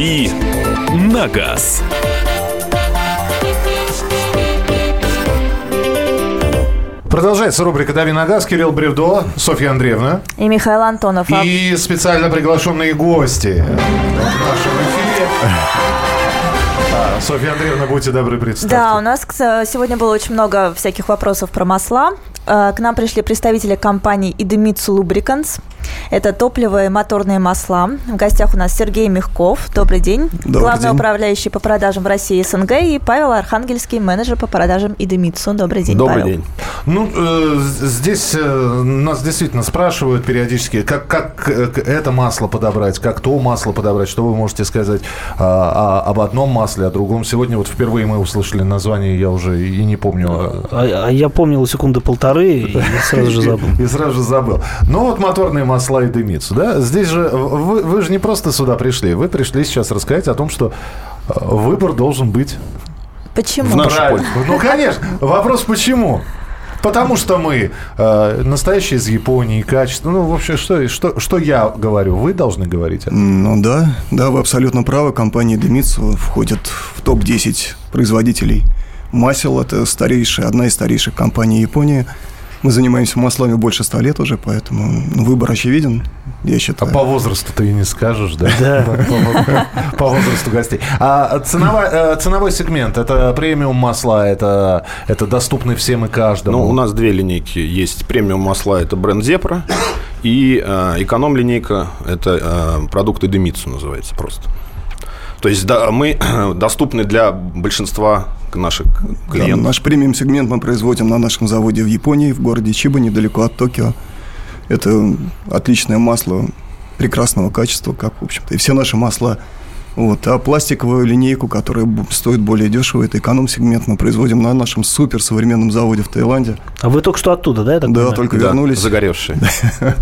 «Дави на газ». Продолжается рубрика «Дави на газ». Кирилл Бревдо, Софья Андреевна. И Михаил Антонов. А И специально приглашенные гости в нашем эфире. А, Софья Андреевна, будьте добры, представьте. Да, у нас сегодня было очень много всяких вопросов про масла. Э, К нам пришли представители компании Idemitsu Lubricants. Это топливо и моторные масла. В гостях у нас Сергей Мягков. Добрый день. Добрый Главный день. управляющий по продажам в России и СНГ. И Павел Архангельский, менеджер по продажам Idemitsu. Добрый день, Добрый Павел. день. Ну, э, здесь э, нас действительно спрашивают периодически, как, как э, это масло подобрать, как то масло подобрать, что вы можете сказать а, об одном масле, о другом. Сегодня вот впервые мы услышали название, я уже и не помню. А, а я помнил секунды полторы и сразу же забыл. И сразу же забыл. Ну вот моторные масла и дымицу, да? Здесь же вы, вы же не просто сюда пришли, вы пришли сейчас рассказать о том, что э, выбор должен быть Почему? В нашу правильным. Ну, конечно. Вопрос почему? Потому что мы э, настоящие из Японии, качество. Ну, вообще, что, что, что я говорю? Вы должны говорить. это. Ну да, да, вы абсолютно правы. Компания Демитсу входит в топ-10 производителей масел. Это старейшая, одна из старейших компаний Японии. Мы занимаемся маслами больше ста лет уже, поэтому ну, выбор очевиден, я А считаю. по возрасту ты и не скажешь, да? Да. По, возрасту гостей. А ценовой, э, ценовой сегмент, это премиум масла, это, это доступный всем и каждому. Ну, у нас две линейки есть. Премиум масла – это бренд Зепра. И э, эконом-линейка – это э, продукты Демитсу называется просто. То есть да, мы доступны для большинства наших Да, клиентов. наш премиум-сегмент мы производим на нашем заводе в Японии, в городе Чиба, недалеко от Токио. Это отличное масло прекрасного качества, как, в общем-то, и все наши масла. Вот. А пластиковую линейку, которая стоит более дешево, это эконом-сегмент, мы производим на нашем суперсовременном заводе в Таиланде. А вы только что оттуда, да? я так Да, понимаю? только Да, вернулись. загоревшие.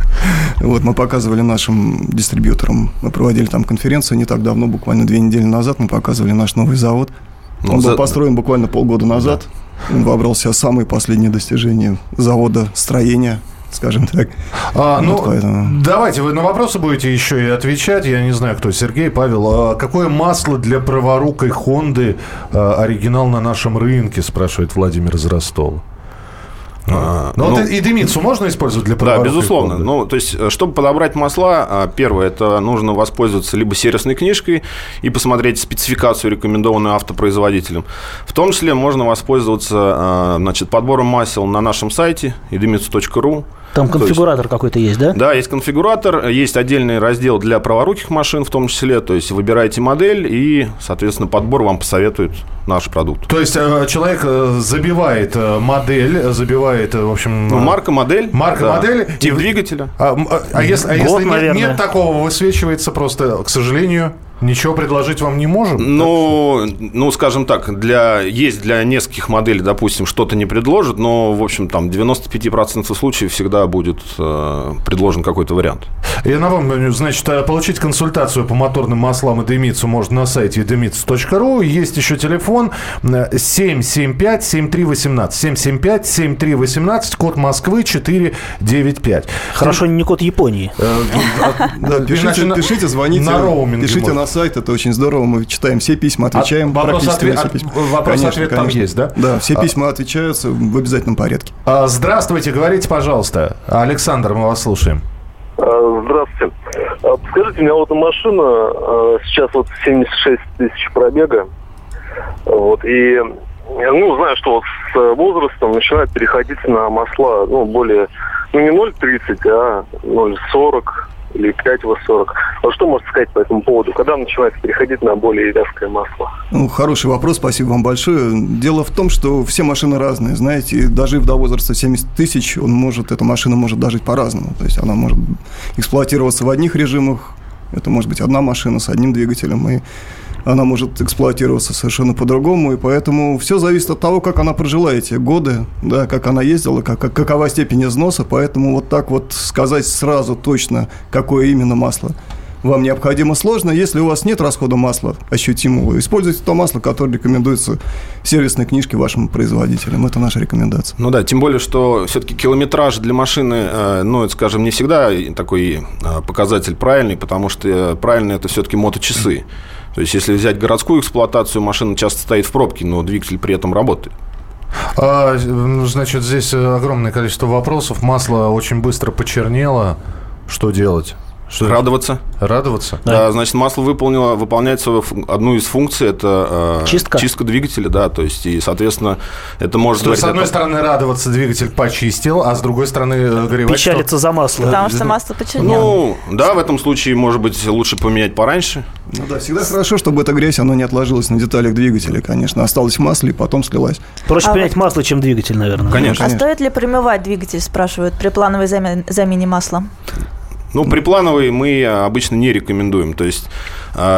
Вот, мы показывали нашим дистрибьюторам, мы проводили там конференцию не так давно, буквально две недели назад, мы показывали наш новый завод. Ну, Он был за- построен буквально полгода назад. Он выбрал себе самые последние достижения завода строения, скажем так. А, ну, Вот поэтому. давайте, вы на вопросы будете еще и отвечать. Я не знаю, кто, Сергей, Павел. А какое масло для праворукой Хонды а, оригинал на нашем рынке, спрашивает Владимир из Ростова. А, Ну, ну, вот и дымицу можно использовать для Да, безусловно. Хонды? Ну, то есть, э, чтобы подобрать масла, а, первое, это нужно воспользоваться либо сервисной книжкой и посмотреть спецификацию, рекомендованную автопроизводителем. В том числе можно воспользоваться а, значит, подбором масел на нашем сайте idemitsu.ru. Там То есть- конфигуратор какой-то есть, да? Да, есть конфигуратор, есть отдельный раздел для праворуких машин в том числе. То есть выбираете модель и, соответственно, подбор вам посоветует наш продукт. То есть э, человек э, забивает э, модель, забивает, в общем... Ну, марка, модель. Марка, да. модель. Тип И- двигателя. А, а- а если, а Год, если нет, нет такого, высвечивается просто, к сожалению, ничего предложить вам не можем? Ну, ну, скажем так, для, есть для нескольких моделей, допустим, что-то не предложат, но, в общем, там 95% случаев всегда будет э, предложен какой-то вариант. Я напомню, значит, э, получить консультацию по моторным маслам и демицу можно на сайте demits.ru. Есть еще телефон э, 775-7318. 775-7318, код Москвы 495. Хорошо, не код Японии. Э, пишите, звоните, на роуминге пишите на сайт, это очень здорово. Мы читаем все письма, отвечаем А вопрос-ответ- практически на все от- письма. вопрос-ответ там есть, да? Да, все А- письма отвечаются в обязательном порядке. А, Здравствуйте, говорите, пожалуйста. Александр, мы вас слушаем. А, Здравствуйте. А, Подскажите, у меня вот машина а, сейчас вот 76 тысяч пробега. Вот, и ну, знаю, что вот с возрастом начинает переходить на масла, ну, более, ну, не 0,30, а 0,40 или 5 в 40. Вот что можете сказать по этому поводу? Когда начинает переходить на более вязкое масло? Ну, хороший вопрос, спасибо вам большое. Дело в том, что все машины разные, знаете, и дожив до возраста 70 тысяч, он может, эта машина может дожить по-разному. То есть она может эксплуатироваться в одних режимах, это может быть одна машина с одним двигателем, и она может эксплуатироваться совершенно по-другому, и поэтому все зависит от того, как она прожила эти годы, да, как она ездила, как, как- какова степень износа, поэтому вот так вот сказать сразу точно, какое именно масло вам необходимо сложно. Если у вас нет расхода масла ощутимого, используйте то масло, которое рекомендуется в сервисной книжке вашим производителям. Это наша рекомендация. Ну да, тем более, что все-таки километраж для машины, э, ну, это, скажем, не всегда такой э, показатель правильный, потому что э, правильно это все-таки моточасы. То есть, если взять городскую эксплуатацию, машина часто стоит в пробке, но двигатель при этом работает. А, значит, здесь огромное количество вопросов. Масло очень быстро почернело. Что делать? Что Радоваться. Радоваться? Да. да, значит, масло выполнило, выполняет свою одну из функций, это э, чистка. чистка двигателя, да, то есть, и, соответственно, это может... То есть, с одной это... стороны, радоваться двигатель почистил, а с другой стороны, э, горевать... Печалиться что... за масло. Потому что масло почернело. Ну, да, в этом случае, может быть, лучше поменять пораньше. Ну да, всегда хорошо, чтобы эта грязь, она не отложилась на деталях двигателя, конечно. Осталось в масле, и потом слилась. Проще а поменять вот... масло, чем двигатель, наверное. Конечно. А конечно. стоит ли промывать двигатель, спрашивают, при плановой замене масла? Ну, приплановый мы обычно не рекомендуем. То есть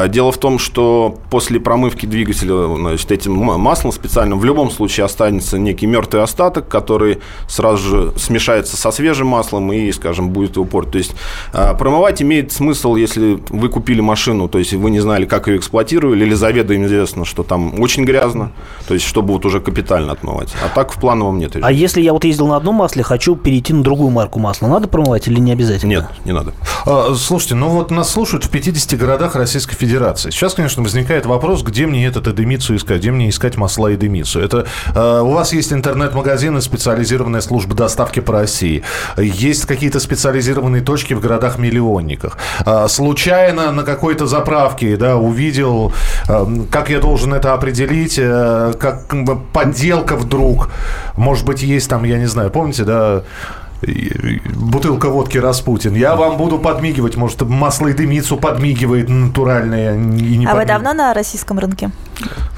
дело в том, что после промывки двигателя значит, этим маслом специальным в любом случае останется некий мертвый остаток, который сразу же смешается со свежим маслом и, скажем, будет его портить. То есть а, промывать имеет смысл, если вы купили машину, то есть вы не знали, как ее эксплуатировали, или заведомо известно, что там очень грязно, то есть чтобы вот уже капитально отмывать. А так в плановом нет. А если я вот ездил на одном масле, хочу перейти на другую марку масла, надо промывать или не обязательно? Нет, не надо. А, слушайте, ну вот нас слушают в 50 городах России Российской Федерации. Сейчас, конечно, возникает вопрос, где мне этот эдемицию искать, где мне искать масла эдемицию. Это э, у вас есть интернет-магазины, специализированная служба доставки по России. Есть какие-то специализированные точки в городах-миллионниках. Э, случайно на какой-то заправке да, увидел, э, как я должен это определить, э, как подделка вдруг. Может быть, есть там, я не знаю, помните, да, бутылка водки Распутин. Я вам буду подмигивать, может, масло и дымицу подмигивает натуральное. И не а вы давно на российском рынке?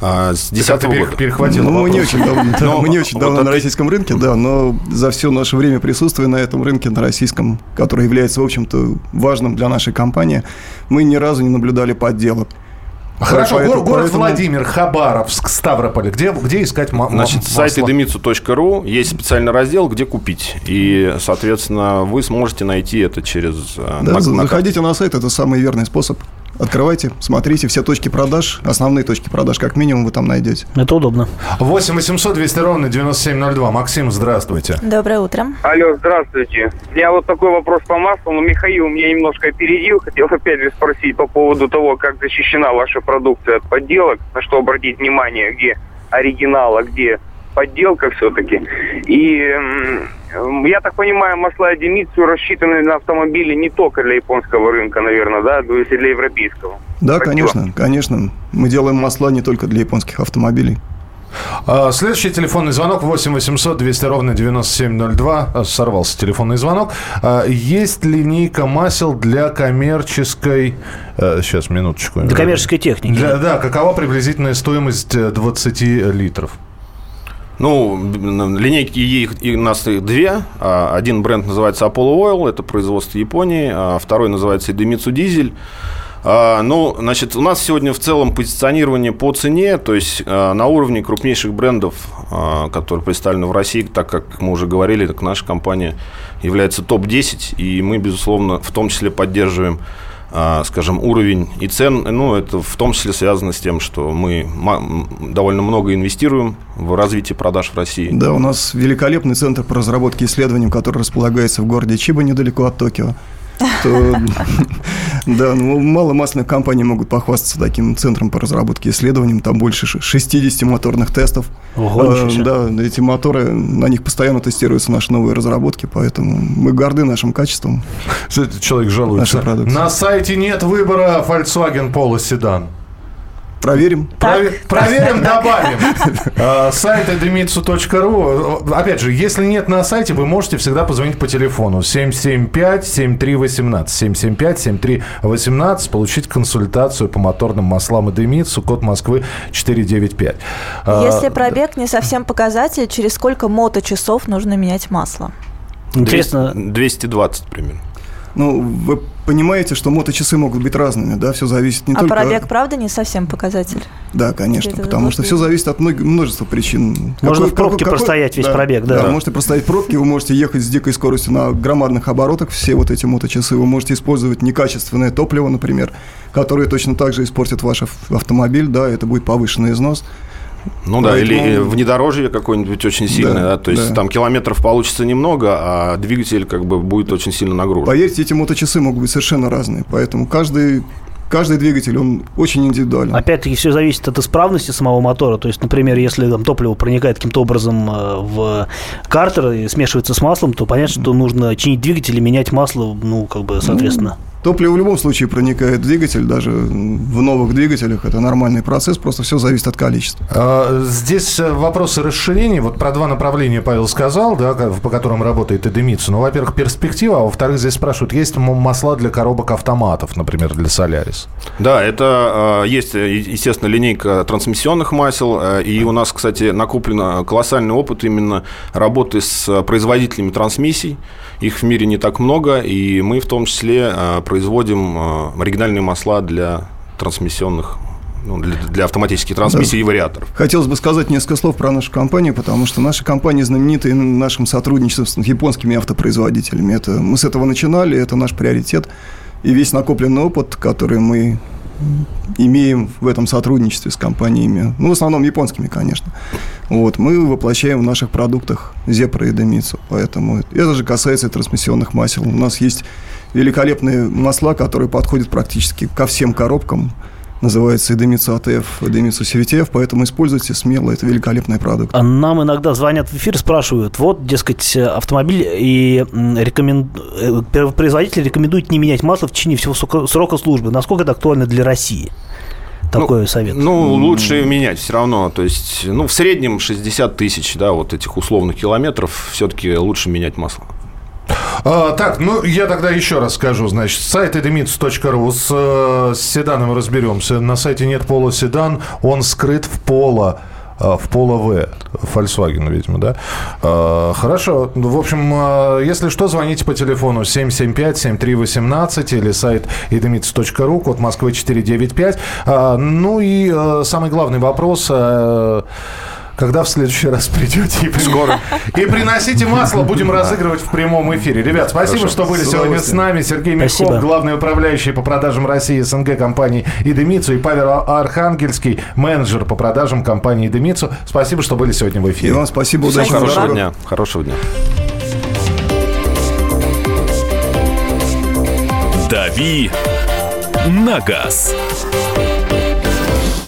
А, с 10 года. Перехватил ну, мы не очень давно, но, мы не очень давно вот на российском рынке, да, но за все наше время присутствия на этом рынке, на российском, который является, в общем-то, важным для нашей компании, мы ни разу не наблюдали подделок. Хорошо, поэтому, город поэтому... Владимир, Хабаровск, Ставрополь. Где, где искать ма- Значит, масло? сайт edemитsu.ru есть специальный раздел, где купить. И, соответственно, вы сможете найти это через... Э, да, на, заходите на сайт, это самый верный способ. Открывайте, смотрите все точки продаж, основные точки продаж, как минимум, вы там найдете. Это удобно. 8 800 200 ровно 9702. Максим, здравствуйте. Доброе утро. Алло, здравствуйте. У меня вот такой вопрос по маслу. Ну, Михаил меня немножко опередил. Хотел опять же спросить по поводу того, как защищена ваша продукция от подделок, на что обратить внимание, где оригинал, а где подделка все-таки. И я так понимаю, масла Демицу рассчитаны на автомобили не только для японского рынка, наверное, да, но и для европейского. Да, Спасибо. конечно, конечно. Мы делаем масла не только для японских автомобилей. А, следующий телефонный звонок 8 800 200 ровно 9702. А, сорвался телефонный звонок. А, есть линейка масел для коммерческой... Сейчас, минуточку. Для коммерческой техники. Для, да, какова приблизительная стоимость 20 литров? Ну, линейки у нас две. А, один бренд называется Apollo Oil, это производство Японии. А второй называется Idemitsu Diesel. А, ну, значит, у нас сегодня в целом позиционирование по цене, то есть на уровне крупнейших брендов, которые представлены в России, так как мы уже говорили, так наша компания является топ-10, и мы, безусловно, в том числе поддерживаем скажем, уровень и цен, ну, это в том числе связано с тем, что мы довольно много инвестируем в развитие продаж в России. Да, у нас великолепный центр по разработке исследований, который располагается в городе Чиба, недалеко от Токио то да, ну, мало компаний могут похвастаться таким центром по разработке исследований. Там больше 60 моторных тестов. Ого, э, да, эти моторы, на них постоянно тестируются наши новые разработки, поэтому мы горды нашим качеством. Человек жалуется. На сайте нет выбора Volkswagen Polo седан. Проверим. Провер, проверим, добавим. А, сайт edemitsu.ru. Опять же, если нет на сайте, вы можете всегда позвонить по телефону 775-7318. 775-7318. Получить консультацию по моторным маслам Edemitsu. Код Москвы 495. А, Если пробег не совсем показатель, через сколько моточасов нужно менять масло? Интересно. 220 примерно. Ну, вы понимаете, что моточасы могут быть разными, да, все зависит не а только... А пробег, правда, не совсем показатель? Да, конечно, потому что все зависит от множества причин. Можно какой, в пробке какой, простоять весь да, пробег, да. Да, можете простоять в пробке, вы можете ехать с дикой скоростью на громадных оборотах, все вот эти моточасы, вы можете использовать некачественное топливо, например, которое точно так же испортит ваш автомобиль, да, это будет повышенный износ. Ну да, или внедорожье какое-нибудь очень сильное, да, да то есть да. там километров получится немного, а двигатель как бы будет очень сильно нагружен. Поверьте, эти моточасы могут быть совершенно разные, поэтому каждый каждый двигатель, он очень индивидуален. Опять-таки все зависит от исправности самого мотора. То есть, например, если там топливо проникает каким-то образом э, в картер и смешивается с маслом, то понятно, что нужно чинить двигатель и менять масло, ну, как бы, соответственно. Топливо в любом случае проникает в двигатель, даже в новых двигателях. Это нормальный процесс, просто все зависит от количества. А, Здесь э, вопросы расширения. Вот про два направления Павел сказал, да, по которым работает Эдемитсу. Ну, во-первых, перспектива, а во-вторых, здесь спрашивают, есть масла для коробок автоматов, например, для Солярис? Да, это э, есть, э, естественно, линейка трансмиссионных масел, и у нас, кстати, накоплен колоссальный опыт именно работы с производителями трансмиссий. Их в мире не так много, и мы в том числе производим э, оригинальные масла для трансмиссионных, ну, для, для автоматических трансмиссий и вариаторов. Хотелось бы сказать несколько слов про нашу компанию, потому что наша компания знаменита и нашим сотрудничеством с японскими автопроизводителями. Это, мы с этого начинали, это наш приоритет. И весь накопленный опыт, который мы имеем в этом сотрудничестве с компаниями, ну, в основном японскими, конечно, вот, мы воплощаем в наших продуктах Зепра и Демицу. Поэтому это же касается и трансмиссионных масел. У нас есть великолепные масла, которые подходят практически ко всем коробкам. Называется Эдемицу АТФ, Эдемицу CVTF, поэтому используйте смело, это великолепный продукт. А Нам иногда звонят в эфир, спрашивают, вот, дескать, автомобиль и рекомен- э, производитель рекомендует не менять масло в течение всего срока службы. Насколько это актуально для России? Такой совет. Ну, лучше менять все равно. То есть, ну, в среднем 60 тысяч, да, вот этих условных километров, все-таки лучше менять масло. А, так, ну я тогда еще раз скажу. Значит, сайт edemits.ru с, э, с седаном разберемся. На сайте нет пола седан, он скрыт в поло э, в Поло В. Volkswagen, видимо, да? Э, Хорошо. В общем, э, если что, звоните по телефону 775-7318 или сайт edemits.ru, код Москвы 495. А, Ну и э, самый главный вопрос... когда в следующий раз придете и, Скоро. и приносите масло, будем разыгрывать в прямом эфире. Ребят, спасибо, Хорошо. что были С сегодня с нами. Сергей Спасибо. главный управляющий по продажам России СНГ компании «Идемицу», и Павел Архангельский, менеджер по продажам компании «Идемицу». Спасибо, что были сегодня в И эфире. вам спасибо, удачи, Хорошего дня. Хорошего дня. «Дави на газ».